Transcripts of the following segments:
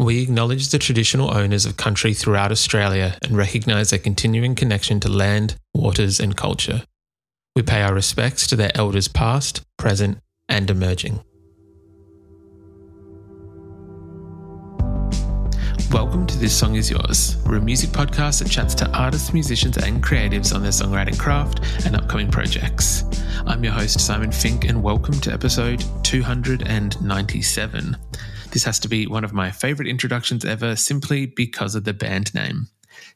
We acknowledge the traditional owners of country throughout Australia and recognise their continuing connection to land, waters, and culture. We pay our respects to their elders past, present, and emerging. Welcome to This Song Is Yours. We're a music podcast that chats to artists, musicians, and creatives on their songwriting craft and upcoming projects. I'm your host, Simon Fink, and welcome to episode 297. This has to be one of my favourite introductions ever simply because of the band name.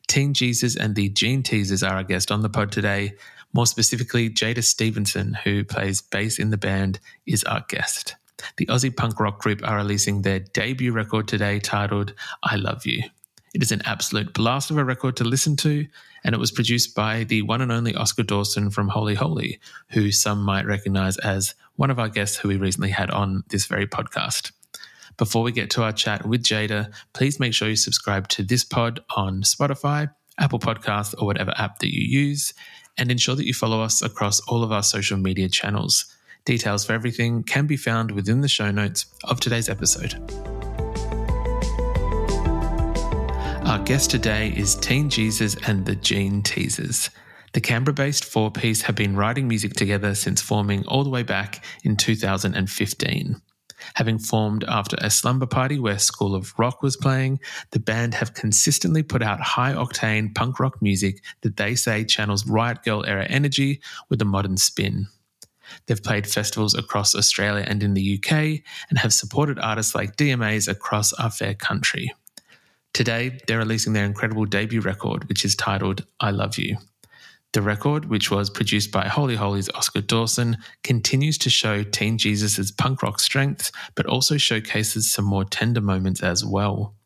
Teen Jesus and the Jean Teasers are our guest on the pod today. More specifically, Jaida Stephenson, who plays bass in the band, is our guest. The Aussie punk rock group are releasing their debut record today titled I Love You. It is an absolute blast of a record to listen to, and it was produced by the one and only Oscar Dawson from Holy Holy, who some might recognize as one of our guests who we recently had on this very podcast. Before we get to our chat with Jaida, please make sure you subscribe to this pod on Spotify, Apple Podcasts, or whatever app that you use, and ensure that you follow us across all of our social media channels. Details for everything can be found within the show notes of today's episode. Our guest today is Teen Jesus and the Jean Teasers. The Canberra based four piece have been writing music together since forming all the way back in 2015. Having formed after a slumber party where School of Rock was playing, the band have consistently put out high octane punk rock music that they say channels Riot Grrrl era energy with a modern spin. They've played festivals across Australia and in the UK and have supported artists like DMAs across our fair country. Today, they're releasing their incredible debut record, which is titled I Love You. The record, which was produced by Holy Holy's Oscar Dawson, continues to show Teen Jesus' punk rock strengths, but also showcases some more tender moments as well.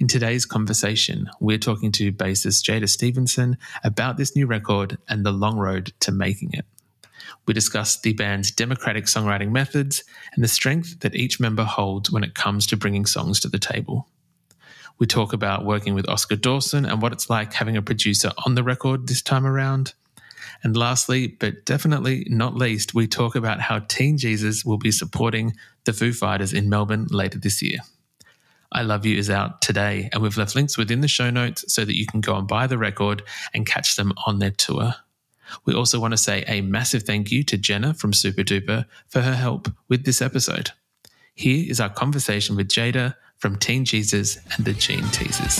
In today's conversation, we're talking to bassist Jaida Stephenson about this new record and the long road to making it. We discuss the band's democratic songwriting methods and the strength that each member holds when it comes to bringing songs to the table. We talk about working with Oscar Dawson and what it's like having a producer on the record this time around. And lastly, but definitely not least, we talk about how Teen Jesus will be supporting the Foo Fighters in Melbourne later this year. I Love You is out today, and we've left links within the show notes so that you can go and buy the record and catch them on their tour. We also want to say a massive thank you to Genna from Super Duper for her help with this episode. Here is our conversation with Jaida from Teen Jesus and the Jean Teasers.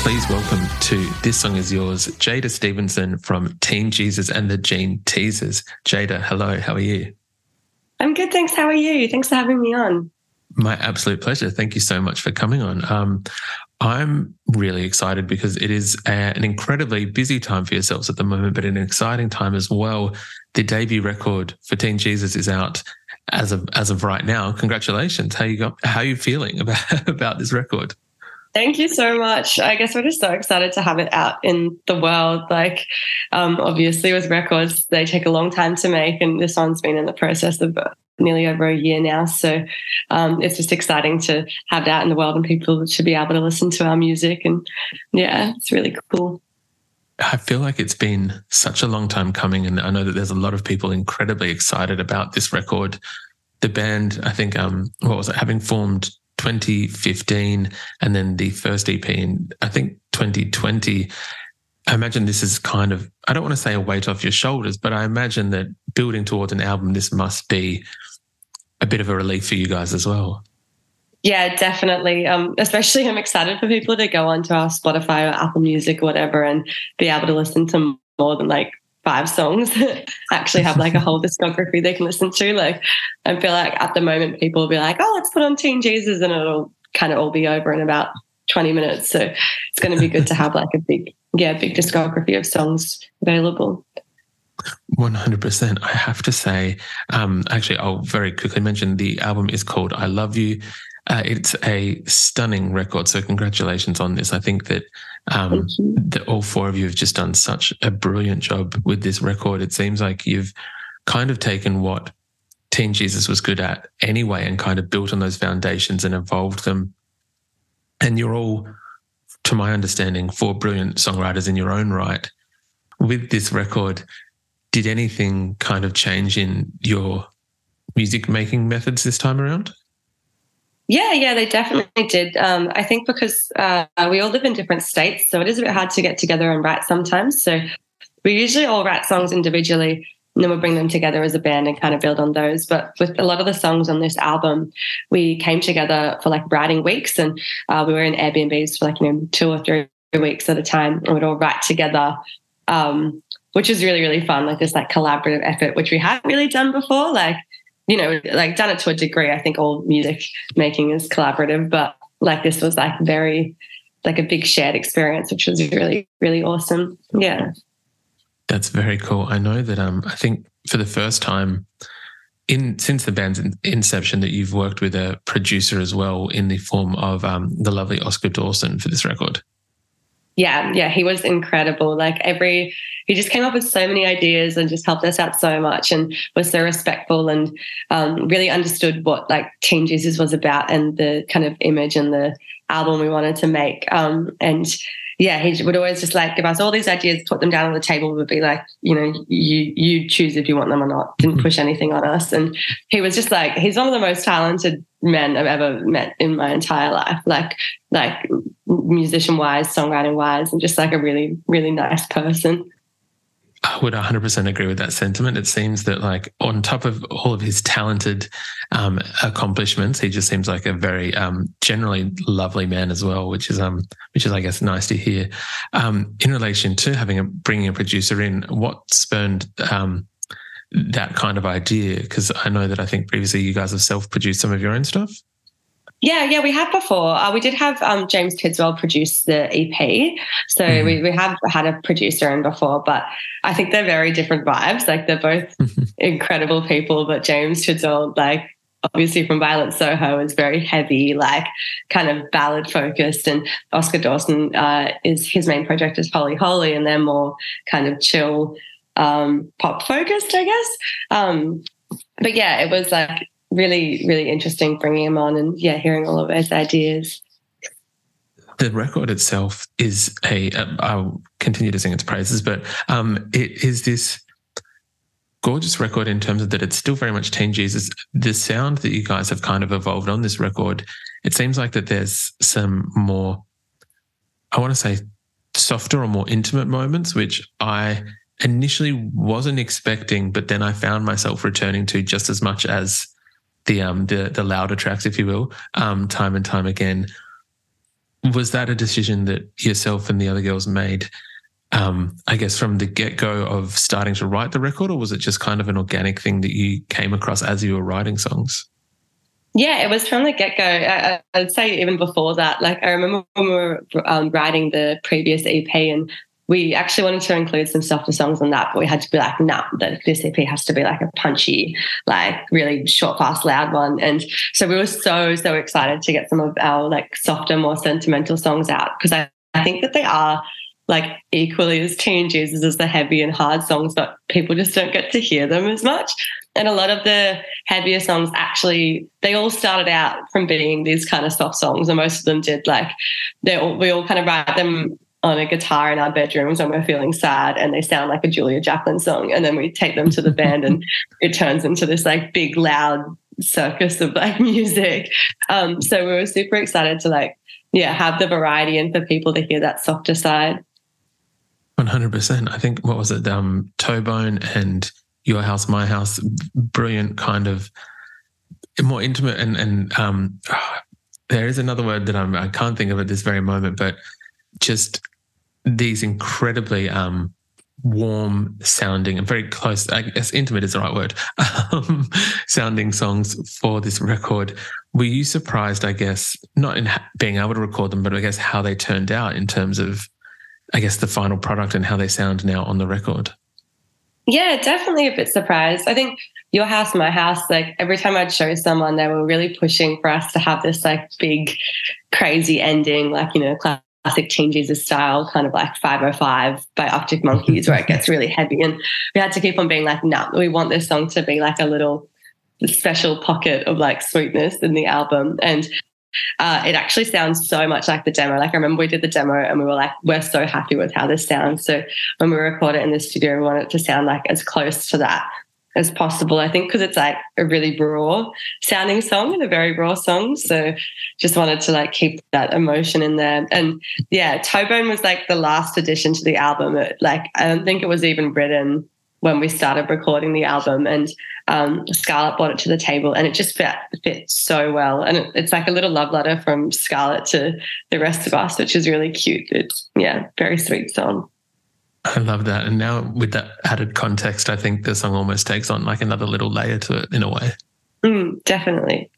Please welcome to This Song Is Yours, Jaida Stephenson from Teen Jesus and the Jean Teasers. Jaida, hello, how are you? I'm good, thanks. How are you? Thanks for having me on. My absolute pleasure. Thank you so much for coming on. Um, I'm really excited because it is a, an incredibly busy time for yourselves at the moment, but an exciting time as well. The debut record for Teen Jesus is out as of as of right now. Congratulations! How you got? How you feeling about about this record? Thank you so much. I guess we're just so excited to have it out in the world. Like, um, obviously, with records, they take a long time to make, and this one's been in the process of nearly over a year now. So um, it's just exciting to have that in the world and people to be able to listen to our music. And yeah, it's really cool. I feel like it's been such a long time coming, and I know that there's a lot of people incredibly excited about this record. The band, I think, um, what was it, having formed 2015 and then the first EP in, I think, 2020. I imagine this is kind of, I don't want to say a weight off your shoulders, but I imagine that building towards an album, this must be a bit of a relief for you guys as well. Yeah, definitely. Um, especially, I'm excited for people to go onto our Spotify or Apple Music or whatever and be able to listen to more than like five songs actually have like a whole discography they can listen to like i feel like at the moment people will be like oh let's put on teen jesus and it'll kind of all be over in about 20 minutes. So it's going to be good to have like a big, yeah, big discography of songs available. 100%. I have to say, um, actually, I'll very quickly mention the album is called I Love You. Uh, it's a stunning record. So, congratulations on this. I think that, um, that all four of you have just done such a brilliant job with this record. It seems like you've kind of taken what Teen Jesus was good at anyway and kind of built on those foundations and evolved them. And you're all, to my understanding, four brilliant songwriters in your own right. With this record, did anything kind of change in your music making methods this time around? Yeah, yeah, they definitely did. Um, I think because uh, we all live in different states, so it is a bit hard to get together and write sometimes. So we usually all write songs individually, and then we'll bring them together as a band and kind of build on those. But with a lot of the songs on this album, we came together for like writing weeks, and uh, we were in Airbnbs for like you know two or three weeks at a time, and we'd all write together. Um, which was really really fun. Like this like collaborative effort which we hadn't really done before. Like you know like done it to a degree. I think all music making is collaborative but like this was like very like a big shared experience which was really really awesome. Yeah. That's very cool. I know that um i think for the first time in since the band's inception that you've worked with a producer as well in the form of um, the lovely oscar dawson for this record yeah, yeah, he was incredible. Like every, he just came up with so many ideas and just helped us out so much and was so respectful and um, really understood what like Teen Jesus was about and the kind of image and the album we wanted to make. Um, and yeah, he would always just like give us all these ideas, put them down on the table, would be like, you know, you you choose if you want them or not. Didn't mm-hmm. push anything on us. And he was just like, he's one of the most talented men I've ever met in my entire life. Like, like musician wise, songwriting wise, and just like a really, really nice person. Would 100% agree with that sentiment. It seems that, like, on top of all of his talented um, accomplishments, he just seems like a very um, generally lovely man as well, which is, um, which is, I guess, nice to hear. Um, in relation to having a bringing a producer in, what spurned um, that kind of idea? Because I know that I think previously you guys have self-produced some of your own stuff. Yeah, yeah, we have before. Uh, we did have um, James Tidswell produce the EP. So mm-hmm. we, we have had a producer in before, but I think they're very different vibes. Like they're both mm-hmm. incredible people, but James Tidswell, like obviously from Violent Soho, is very heavy, like kind of ballad focused. And Oscar Dawson uh, is his main project is Holy Holy, and they're more kind of chill, um, pop focused, I guess. Um, but yeah, it was like really, really interesting bringing him on and yeah, hearing all of his ideas. The record itself is a. will continue to sing its praises, but um, it is this gorgeous record in terms of that it's still very much Teen Jesus. The sound that you guys have kind of evolved on this record, it seems like that there's some more, I want to say, softer or more intimate moments, which I initially wasn't expecting, but then I found myself returning to just as much as the um the the louder tracks, if you will, um, time and time again. Was that a decision that yourself and the other girls made? Um, I guess from the get go of starting to write the record, or was it just kind of an organic thing that you came across as you were writing songs? Yeah, it was from the get go. I, would say even before that. Like I remember when we were um, writing the previous EP, and we actually wanted to include some softer songs on that, but we had to be like, nah, this EP has to be like a punchy, like really short, fast, loud one. And so we were so, so excited to get some of our like softer, more sentimental songs out because I, I think that they are like equally as teen Jesus as the heavy and hard songs, but people just don't get to hear them as much. And a lot of the heavier songs actually, they all started out from being these kind of soft songs, and most of them did. Like they all, we all kind of write them on a guitar in our bedrooms when we're feeling sad and they sound like a Julia Jacklin song. And then we take them to the band and it turns into this like big, loud circus of like music. Um, so we were super excited to like, yeah, have the variety and for people to hear that softer side. 100%. I think, what was it? Um, Toebone and Your House, My House, brilliant kind of more intimate and, and, um, there is another word that I'm, I can't think of at this very moment, but just these incredibly um, warm sounding and very close, I guess intimate is the right word, um, sounding songs for this record. Were you surprised, I guess, not in being able to record them, but I guess how they turned out in terms of, I guess, the final product and how they sound now on the record? Yeah, definitely a bit surprised. I think your house, my house, like every time I'd show someone, they were really pushing for us to have this like big, crazy ending, like, you know, classic Teen Jesus style, kind of like 505 by Arctic Monkeys, where it gets really heavy. And we had to keep on being like, no, nah, we want this song to be like a little special pocket of like sweetness in the album. And uh, it actually sounds so much like the demo. Like I remember we did the demo and we were like, we're so happy with how this sounds. So when we record it in the studio, we want it to sound like as close to that as possible. I think because it's like a really raw sounding song and a very raw song. So just wanted to like keep that emotion in there. And yeah, Toebone was like the last addition to the album. It, like I don't think it was even written when we started recording the album and um, Scarlett brought it to the table and it just fit, fit so well. And it, it's like a little love letter from Scarlett to the rest of us, which is really cute. It's, yeah, very sweet song. I love that. And now with that added context, I think the song almost takes on like another little layer to it in a way. Mm, definitely.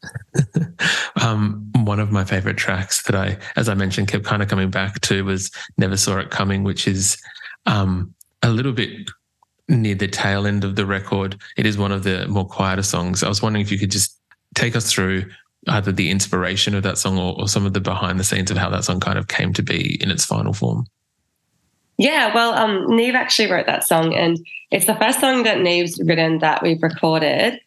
um, one of my favorite tracks that I, as I mentioned, kept kind of coming back to was Never Saw It Coming, which is um, a little bit near the tail end of the record. It is one of the more quieter songs. I was wondering if you could just take us through either the inspiration of that song or, or some of the behind the scenes of how that song kind of came to be in its final form. Yeah, well, um, Neve actually wrote that song, and it's the first song that Neve's written that we've recorded,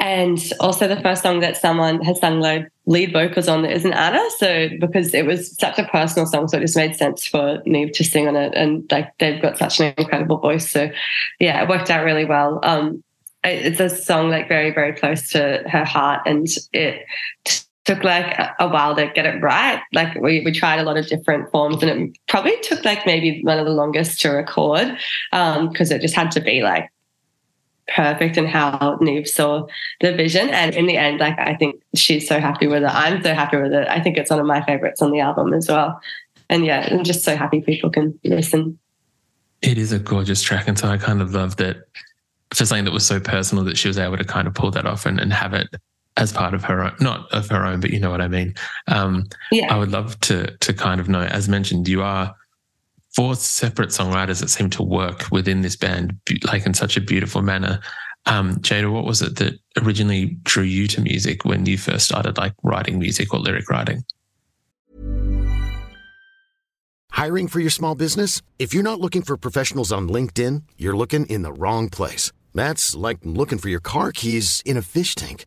and also the first song that someone has sung lead, vocals on that isn't Anna. So because it was such a personal song, so it just made sense for Neve to sing on it, and like they've got such an incredible voice. So yeah, it worked out really well. Um, it's a song like very very close to her heart, and it took like a while to get it right. Like we, we tried a lot of different forms and it probably took like maybe one of the longest to record because um, it just had to be like perfect and how Neve saw the vision. And in the end, like I think she's so happy with it. I'm so happy with it. I think it's one of my favorites on the album as well. And yeah, I'm just so happy people can listen. It is a gorgeous track. And so I kind of love that for something that was so personal that she was able to kind of pull that off and, and have it as part of her own, not of her own, but you know what I mean. Um, yeah. I would love to to kind of know, as mentioned, you are four separate songwriters that seem to work within this band, like in such a beautiful manner. Um, Jaida, what was it that originally drew you to music when you first started like writing music or lyric writing? Hiring for your small business? If you're not looking for professionals on LinkedIn, you're looking in the wrong place. That's like looking for your car keys in a fish tank.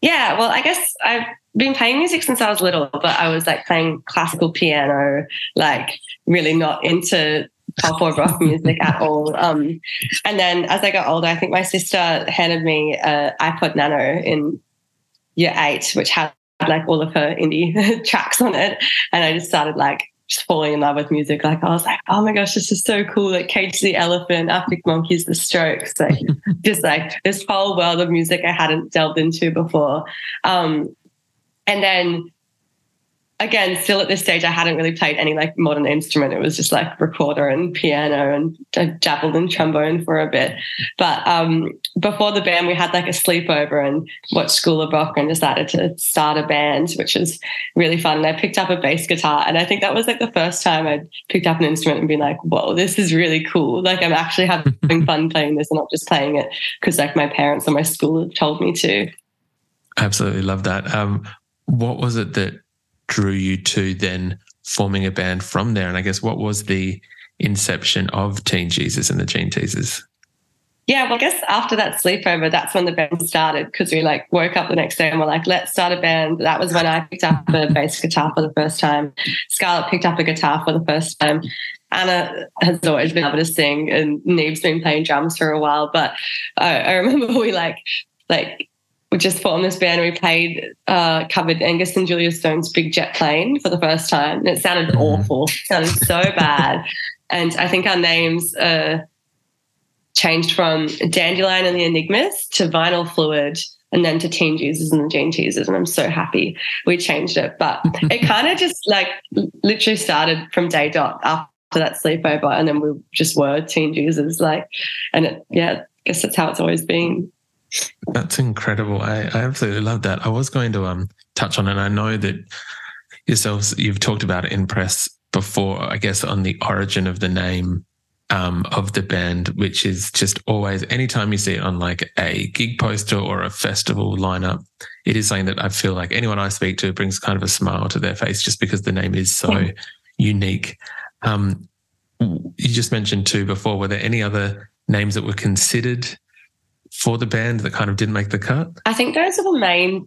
Yeah, well, I guess I've been playing music since I was little, but I was like playing classical piano, like really not into pop or rock music at all. Um, and then as I got older, I think my sister handed me an iPod Nano in year eight, which had like all of her indie tracks on it. And I just started like just falling in love with music. Like I was like, oh my gosh, this is so cool. Like Cage the Elephant, Arctic Monkeys, The Strokes, like just like this whole world of music I hadn't delved into before. Um, and then again, still at this stage, I hadn't really played any like modern instrument. It was just like recorder and piano, and I dabbled in trombone for a bit. But um, before the band, we had like a sleepover and watched School of Rock and decided to start a band, which was really fun. And I picked up a bass guitar, and I think that was like the first time I picked up an instrument and been like, "Whoa, this is really cool! Like I'm actually having fun playing this, and not just playing it because like my parents or my school have told me to." Absolutely love that. Um, what was it that drew you to then forming a band from there? And I guess what was the inception of Teen Jesus and the Jean Teasers? Yeah, well, I guess after that sleepover, that's when the band started because we like woke up the next day and we're like, let's start a band. That was when I picked up a bass guitar for the first time. Scarlett picked up a guitar for the first time. Anna has always been able to sing, and Neve's been playing drums for a while. But I, I remember we like like we just formed this band. We played, uh, covered Angus and Julia Stone's Big Jet Plane for the first time. And it sounded mm-hmm. awful, it sounded so bad. And I think our names uh, changed from Dandelion and the Enigmas to Vinyl Fluid and then to Teen Jesus and the Jean Teasers. And I'm so happy we changed it. But it kind of just like literally started from day dot after that sleepover. And then we just were Teen Jesus. Like, and it, yeah, I guess that's how it's always been. That's incredible. I, I absolutely love that. I was going to um touch on it. I know that yourselves you've talked about it in press before, I guess, on the origin of the name um, of the band, which is just always anytime you see it on like a gig poster or a festival lineup, it is something that I feel like anyone I speak to brings kind of a smile to their face just because the name is so yeah. unique. Um, you just mentioned too before, were there any other names that were considered for the band that kind of didn't make the cut? I think those are the main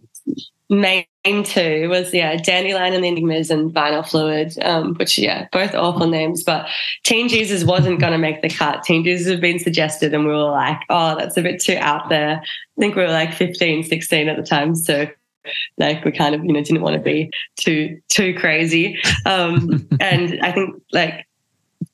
main two was yeah dandelion and the enigmas and vinyl fluid um, which yeah both awful names but teen jesus wasn't going to make the cut. Teen jesus had been suggested and we were like oh that's a bit too out there. I think we were like 15 16 at the time so like we kind of you know didn't want to be too too crazy. Um, and i think like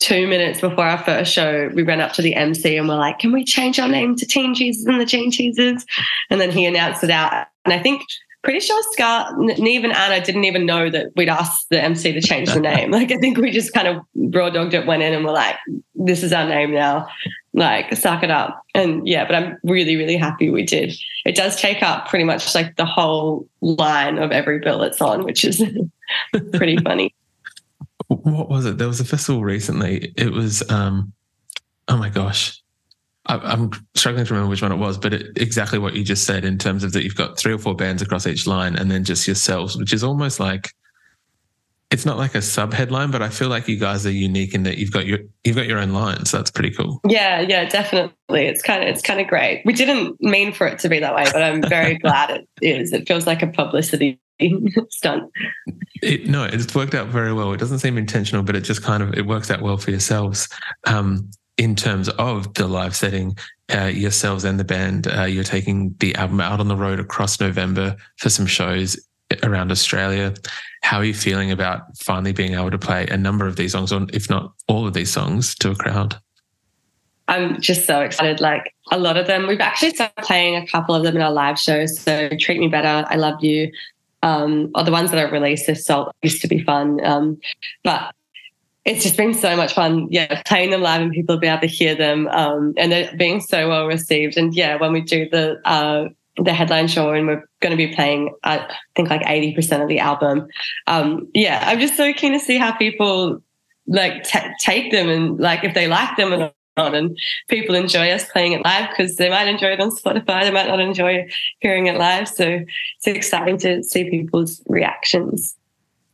two minutes before our first show, we ran up to the MC and we're like, can we change our name to Teen Jesus and the Jean Teasers? And then he announced it out. And I think pretty sure Scar, Neve and Anna didn't even know that we'd asked the MC to change the name. Like, I think we just kind of raw dogged it, went in and we're like, this is our name now. Like, suck it up. And yeah, but I'm really, really happy we did. It does take up pretty much like the whole line of every bill it's on, which is pretty funny what was it? There was a festival recently. It was, um, oh my gosh, I, am struggling to remember which one it was, but it, exactly what you just said in terms of that you've got three or four bands across each line, and then just yourselves, which is almost like it's not like a sub headline, but I feel like you guys are unique in that you've got your you've got your own line, so that's pretty cool. Yeah, yeah, definitely. It's kind of it's kind of great. We didn't mean for it to be that way, but I'm very glad it is. It feels like a publicity stunt. It, no, it's worked out very well. It doesn't seem intentional, but it just kind of it works out well for yourselves. Um, in terms of the live setting, uh, yourselves and the band, uh, you're taking the album out on the road across November for some shows around Australia. How are you feeling about finally being able to play a number of these songs, or if not all of these songs, to a crowd? I'm just so excited. Like a lot of them, we've actually started playing a couple of them in our live shows. So Treat Me Better, I Love You, um, or the ones that are released this salt used to be fun. Um, but it's just been so much fun, yeah, playing them live and people be able to hear them, um, and they're being so well received. And yeah, when we do the uh, the headline show and we're going to be playing, I think like eighty percent of the album. Um, yeah, I'm just so keen to see how people like t- take them and like if they like them or not. And people enjoy us playing it live because they might enjoy it on Spotify, they might not enjoy hearing it live. So it's exciting to see people's reactions.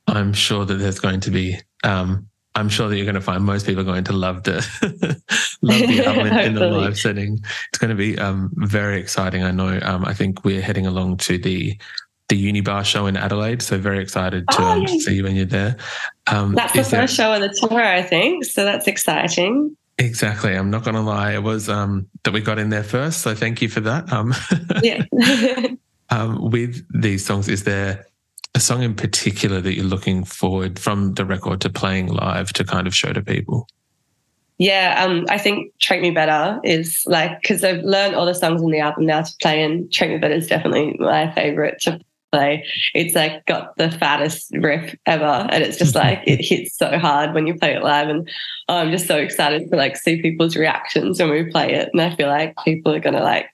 I'm sure that there's going to be um, I'm sure that you're going to find most people are going to love the love the album in, in, the live setting. It's going to be um, very exciting. I know. Um, I think we're heading along to the the Unibar show in Adelaide, so very excited to oh, um, see you when you're there. Um, that's the first there... show of the tour, I think. So that's exciting. Exactly. I'm not going to lie. It was um, that we got in there first, so thank you for that. Um, yeah. with these songs, is there a song in particular that you're looking forward from the record to playing live to kind of show to people? Yeah, um, I think Treat Me Better is like, because I've learned all the songs on the album now to play, and Treat Me Better is definitely my favorite to play. It's like got the fattest riff ever, and it's just like it hits so hard when you play it live. And oh, I'm just so excited to like see people's reactions when we play it, and I feel like people are gonna like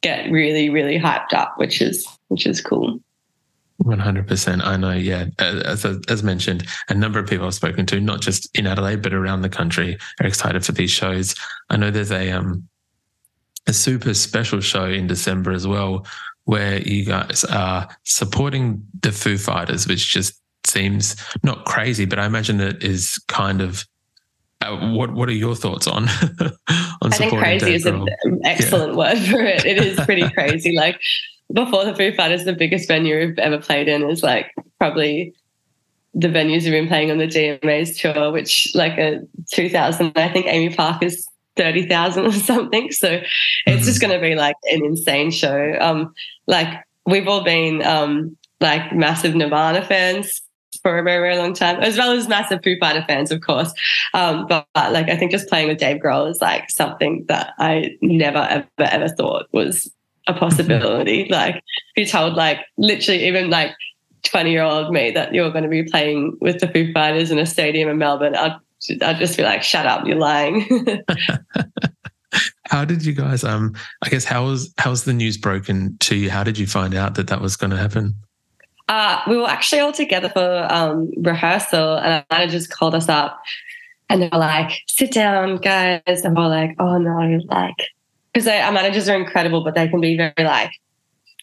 get really, really hyped up, which is which is cool. One hundred percent. I know. Yeah, as as mentioned, a number of people I've spoken to, not just in Adelaide but around the country, are excited for these shows. I know there's a um a super special show in December as well where you guys are supporting the Foo Fighters, which just seems not crazy, but I imagine it is kind of. Uh, what What are your thoughts on? on supporting? I think crazy is an excellent yeah. word for it. It is pretty crazy. Like before the Foo Fighters, the biggest venue we've ever played in is like probably the venues we've been playing on the DMA's tour, which like a 2000, I think AAMI Park is 30,000 or something. So it's mm-hmm. just going to be like an insane show. Um, like we've all been um, like massive Nirvana fans for a very, very long time, as well as massive Foo Fighter fans, of course. Um, but, but, like, I think just playing with Dave Grohl is like something that I never, ever, ever thought was a possibility. Like, if you told like literally even like 20 year old me that you're going to be playing with the Foo Fighters in a stadium in Melbourne, I'd, I'd just be like, shut up, you're lying. how did you guys, um, I guess, how was, how was the news broken to you? How did you find out that that was going to happen? Uh, we were actually all together for um, rehearsal, and our managers called us up and they were like, sit down, guys. And we're like, oh no, like, because our managers are incredible, but they can be very like,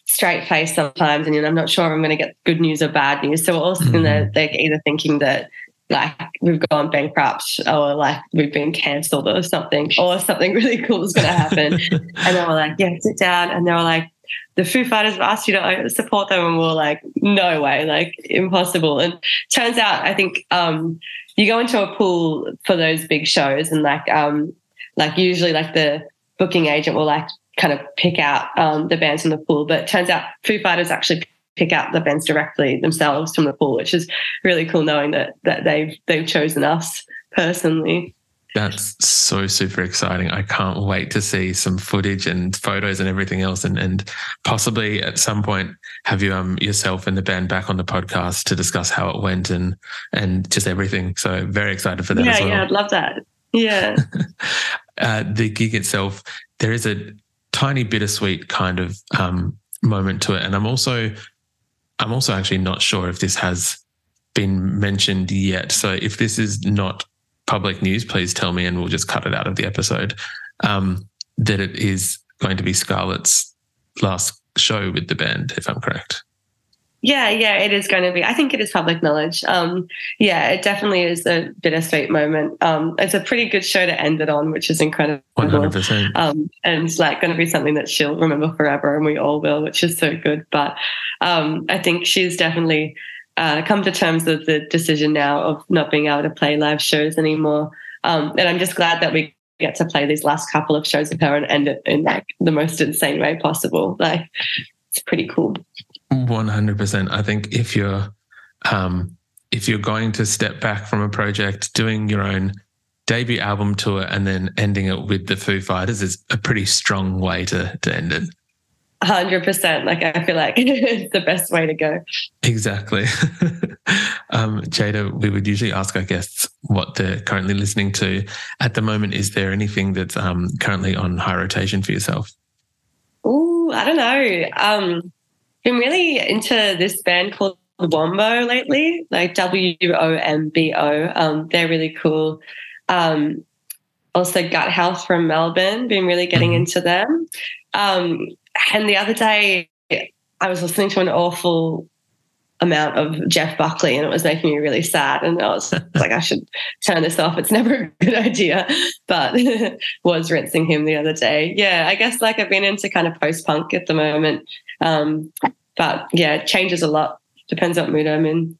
straight faced sometimes, and you know, I'm not sure if I'm going to get good news or bad news. So we're there, mm-hmm. they're either thinking that like we've gone bankrupt or like we've been cancelled or something, or something really cool is going to happen. and they were like, yeah, sit down. And they were like, the Foo Fighters have asked you to support them, and we are like, no way, like impossible. And turns out, I think um, you go into a pool for those big shows, and like, um, like usually, like the booking agent will like kind of pick out um, the bands from the pool. But it turns out Foo Fighters actually pick out the bands directly themselves from the pool, which is really cool knowing that that they've they've chosen us personally. That's so super exciting. I can't wait to see some footage and photos and everything else and and possibly at some point have you um yourself and the band back on the podcast to discuss how it went and and just everything. So very excited for that yeah, as well. Yeah, I'd love that. Yeah. uh, the gig itself, there is a tiny bittersweet kind of um, moment to it. And I'm also, I'm also actually not sure if this has been mentioned yet. So if this is not public news, please tell me, and we'll just cut it out of the episode. Um, that it is going to be Scarlett's last show with the band, if I'm correct. Yeah, yeah, it is going to be. I think it is public knowledge. Um, yeah, it definitely is a bittersweet moment. Um, it's a pretty good show to end it on, which is incredible. One hundred percent. Um, and it's like going to be something that she'll remember forever, and we all will, which is so good. But um, I think she's definitely uh, come to terms with the decision now of not being able to play live shows anymore. Um, and I'm just glad that we get to play these last couple of shows with her and end it in like the most insane way possible. Like it's pretty cool. One hundred percent. I think if you're um, if you're going to step back from a project, doing your own debut album tour and then ending it with the Foo Fighters is a pretty strong way to to end it. Hundred percent. Like I feel like it's the best way to go. Exactly. um, Jaida, we would usually ask our guests what they're currently listening to. At the moment, is there anything that's um, currently on high rotation for yourself? Oh, I don't know. Um, been really into this band called Wombo lately, like W O M B O. Um, they're really cool. Um, also, Gut Health from Melbourne, been really getting mm-hmm. into them. Um, and the other day, I was listening to an awful amount of Jeff Buckley and it was making me really sad. And I was like, I should turn this off. It's never a good idea. But was rinsing him the other day. Yeah, I guess like I've been into kind of post punk at the moment. Um, but yeah, it changes a lot. Depends what mood I'm in.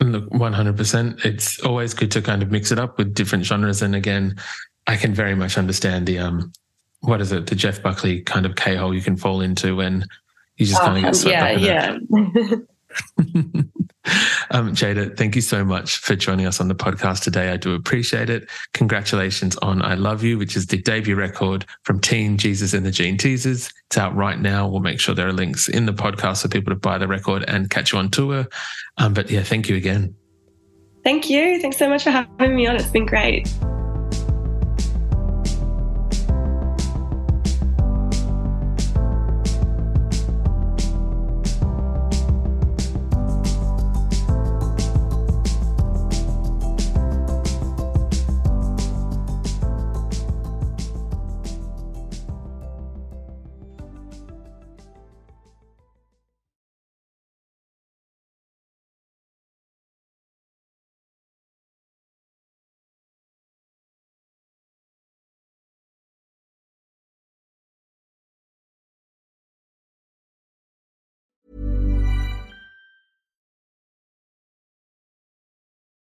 Look, 100%. It's always good to kind of mix it up with different genres. And again, I can very much understand the, um, what is it, the Jeff Buckley kind of K hole you can fall into when you just kind of get swept yeah, yeah. um, Jaida, thank you so much for joining us on the podcast today. I do appreciate it. Congratulations on I Love You, which is the debut record from Teen Jesus and the Jean Teasers. It's out right now. We'll make sure there are links in the podcast for people to buy the record and catch you on tour. Um, but yeah, thank you again. Thank you. Thanks so much for having me on. It's been great.